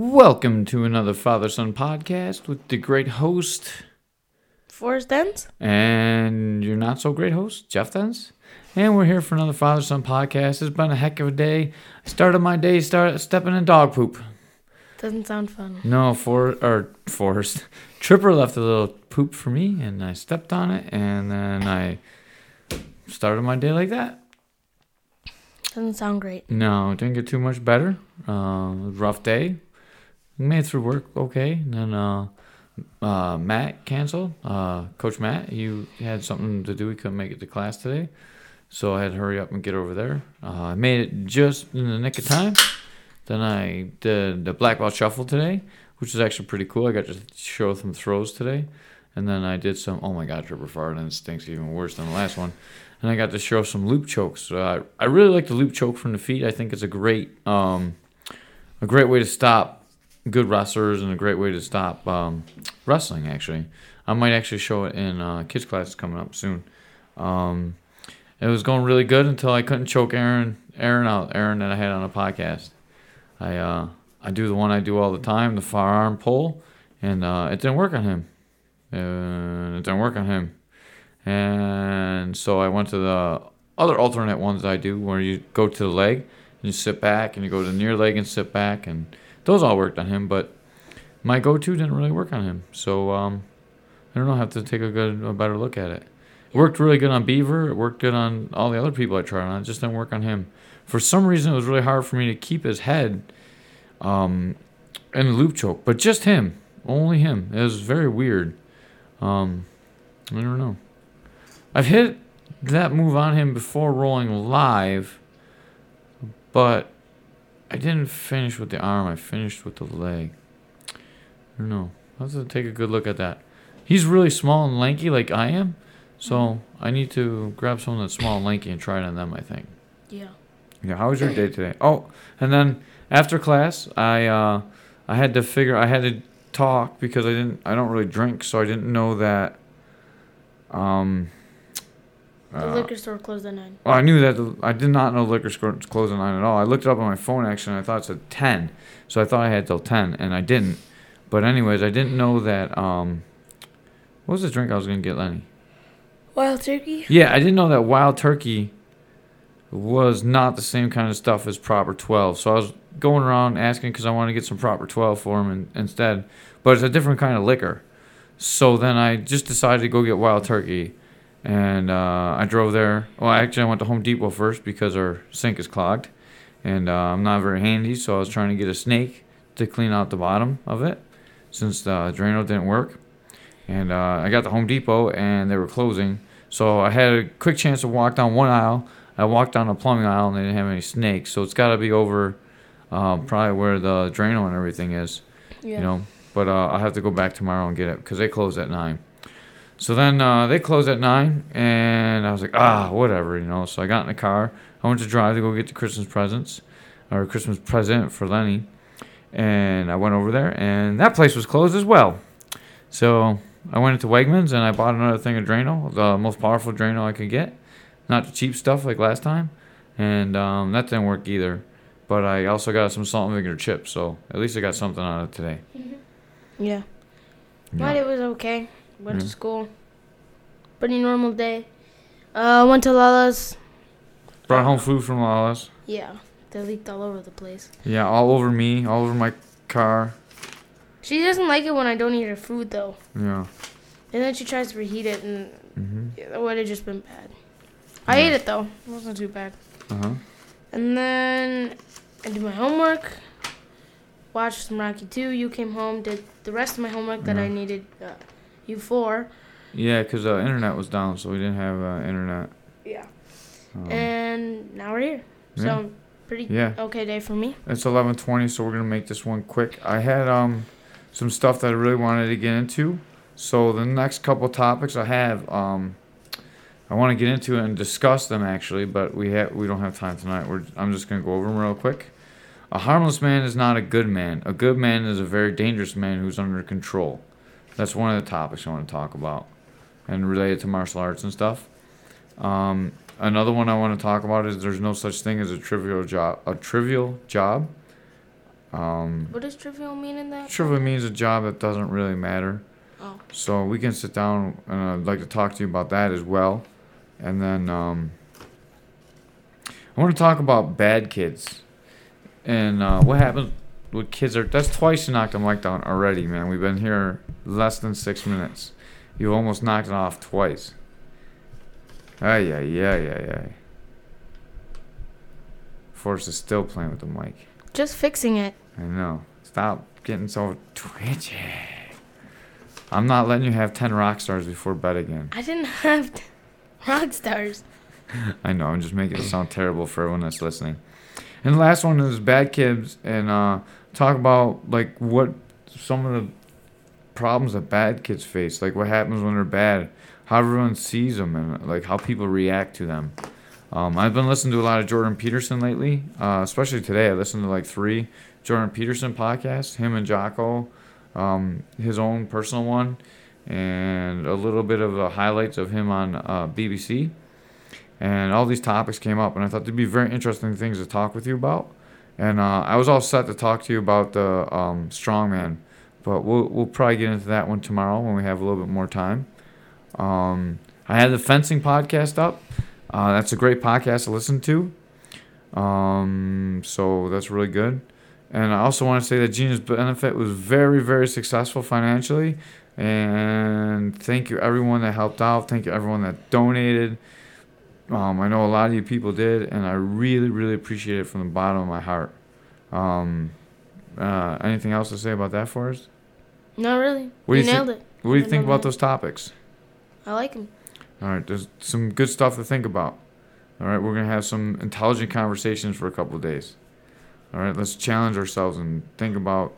Welcome to another Father Son podcast with the great host Forrest Dents? and your not so great host, Jeff Dens. And we're here for another Father Son podcast. It's been a heck of a day. I started my day start stepping in dog poop. Doesn't sound fun. No, for or Forrest. Tripper left a little poop for me and I stepped on it and then I started my day like that. Doesn't sound great. No, it didn't get too much better. Uh, rough day. Made it through work okay. And then uh, uh, Matt canceled. Uh, Coach Matt, you had something to do. He couldn't make it to class today. So I had to hurry up and get over there. Uh, I made it just in the nick of time. Then I did the black belt shuffle today, which is actually pretty cool. I got to show some throws today. And then I did some, oh my God, and it stinks even worse than the last one. And I got to show some loop chokes. Uh, I really like the loop choke from the feet. I think it's a great, um, a great way to stop good wrestlers and a great way to stop um, wrestling. Actually, I might actually show it in uh, kids class coming up soon. Um, it was going really good until I couldn't choke Aaron, Aaron out, Aaron that I had on a podcast. I uh, I do the one I do all the time, the far arm pull, and uh, it didn't work on him. It didn't work on him, and so I went to the other alternate ones I do, where you go to the leg and you sit back, and you go to the near leg and sit back, and those all worked on him. But my go-to didn't really work on him, so um, I don't know. I have to take a good, a better look at it. It worked really good on Beaver. It worked good on all the other people I tried on. It just didn't work on him. For some reason, it was really hard for me to keep his head um, in the loop choke, but just him, only him. It was very weird. Um, I don't know. I've hit that move on him before rolling live, but I didn't finish with the arm. I finished with the leg. I don't know. I'll have to take a good look at that. He's really small and lanky like I am, so I need to grab someone that's small and lanky and try it on them, I think. Yeah. Yeah, how was your day today? Oh, and then after class, I uh, I had to figure I had to talk because I didn't I don't really drink, so I didn't know that. Um. The uh, liquor store closed at 9. well, I knew that the, I did not know the liquor store was closed at nine at all. I looked it up on my phone actually, and I thought it said ten, so I thought I had till ten, and I didn't. But anyways, I didn't know that. Um, what was the drink I was gonna get, Lenny? Wild turkey? Yeah, I didn't know that Wild Turkey was not the same kind of stuff as Proper 12. So I was going around asking because I wanted to get some Proper 12 for him in, instead. But it's a different kind of liquor. So then I just decided to go get Wild Turkey. And uh, I drove there. Well, actually, I went to Home Depot first because our sink is clogged. And uh, I'm not very handy, so I was trying to get a snake to clean out the bottom of it since the Drano didn't work. And uh, I got to Home Depot and they were closing. So I had a quick chance to walk down one aisle. I walked down the plumbing aisle and they didn't have any snakes. So it's got to be over uh, probably where the Drano and everything is, Yeah. you know. But uh, I'll have to go back tomorrow and get it because they close at 9. So then uh, they closed at 9 and I was like, ah, whatever, you know. So I got in the car. I went to drive to go get the Christmas presents or Christmas present for Lenny. And I went over there and that place was closed as well. So I went into Wegmans and I bought another thing of Drano, the most powerful Drano I could get, not the cheap stuff like last time, and um, that didn't work either. But I also got some salt and vinegar chips, so at least I got something out of it today. Yeah. But it was okay. Went Yeah. to school. Pretty normal day. Uh, went to Lala's. Brought home food from Lala's. Yeah. They leaked all over the place. Yeah, all over me, all over my car. She doesn't like it when I don't eat her food, though. Yeah. And then she tries to reheat it, and Mhm. yeah, that would have just been bad. I Yeah. ate it, though. It wasn't too bad. Uh huh. And then I did my homework, watched some Rocky 2. You came home, did the rest of my homework that I needed uh, you for. Yeah, cause the internet was down, so we didn't have uh, internet. Yeah. Um, And now we're here. yeah. So, pretty Yeah. okay day for me. It's eleven twenty, so we're gonna make this one quick. I had um some stuff that I really wanted to get into. So the next couple topics I have um I want to get into and discuss them actually, but we have we don't have time tonight. We're I'm just gonna go over them real quick. A harmless man is not a good man. A good man is a very dangerous man who's under control. That's one of the topics I want to talk about, and related to martial arts and stuff. Um, another one I want to talk about is there's no such thing as a trivial job. A trivial job. Um, What does trivial mean in that? trivial means a job that doesn't really matter. Oh. So we can sit down and I'd like to talk to you about that as well. And then um, I want to talk about bad kids and uh, what happens with kids. Are that's twice you knocked the mic down already, man. We've been here less than six minutes. You almost knocked it off twice. Ay yeah yeah yeah yeah. Force is still playing with the mic. Just fixing it. I know. Stop getting so twitchy. I'm not letting you have 10 rock stars before bed again. I didn't have t- rock stars. I know, I'm just making it sound terrible for everyone that's listening. And the last one is Bad Kids, and uh, talk about like what some of the problems that bad kids face, like what happens when they're bad, how everyone sees them, and like how people react to them. Um, I've been listening to a lot of Jordan Peterson lately, uh, especially today. I listened to like three Jordan Peterson podcasts, him and Jocko, um, his own personal one, and a little bit of the highlights of him on uh, BBC. And all these topics came up, and I thought they'd be very interesting things to talk with you about. And uh, I was all set to talk to you about the um, strongman, but we'll we'll probably get into that one tomorrow when we have a little bit more time. Um, I had the fencing podcast up. Uh, that's a great podcast to listen to. Um, so that's really good. And I also want to say that Genius Benefit was very, very successful financially. And thank you everyone that helped out. Thank you everyone that donated. Um, I know a lot of you people did, and I really, really appreciate it from the bottom of my heart. Um, uh, anything else to say about that Forrest? Not really. What do you you nailed it. What do you I think about those topics? I like them. All right, there's some good stuff to think about. All right, we're gonna have some intelligent conversations for a couple of days. All right, let's challenge ourselves and think about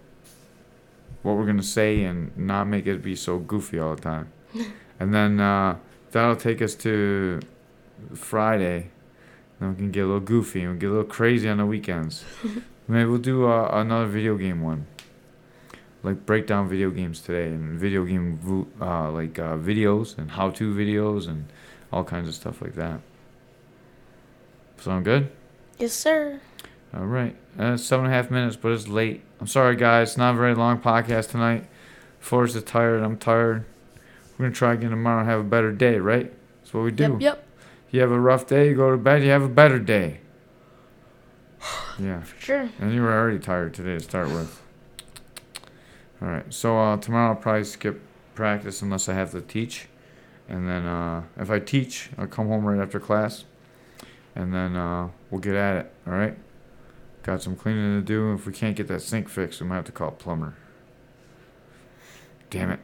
what we're gonna say and not make it be so goofy all the time. and then uh, that'll take us to Friday. Then we can get a little goofy and get a little crazy on the weekends. Maybe we'll do uh, another video game one. Like break down video games today and video game uh, like uh, videos and how to videos and all kinds of stuff like that. Sound good? Yes, sir. All right. Uh, seven and a half minutes, but it's late. I'm sorry, guys. It's not a very long podcast tonight. Forrest is tired. I'm tired. We're going to try again tomorrow and have a better day, right? That's what we do. Yep, yep. You have a rough day, you go to bed, you have a better day. Yeah. For sure. And you were already tired today to start with. All right. So uh, tomorrow I'll probably skip practice unless I have to teach, and then uh, if I teach, I'll come home right after class, and then uh, we'll get at it. All right. Got some cleaning to do. If we can't get that sink fixed, we might have to call a plumber. Damn it!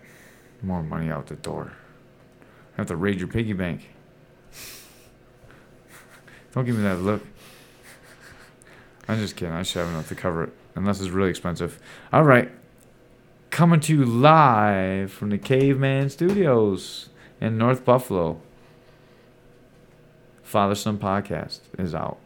More money out the door. I have to raid your piggy bank. Don't give me that look. I'm just kidding. I should have enough to cover it, unless it's really expensive. All right, coming to you live from the Caveman Studios in North Buffalo. Father Son Podcast is out.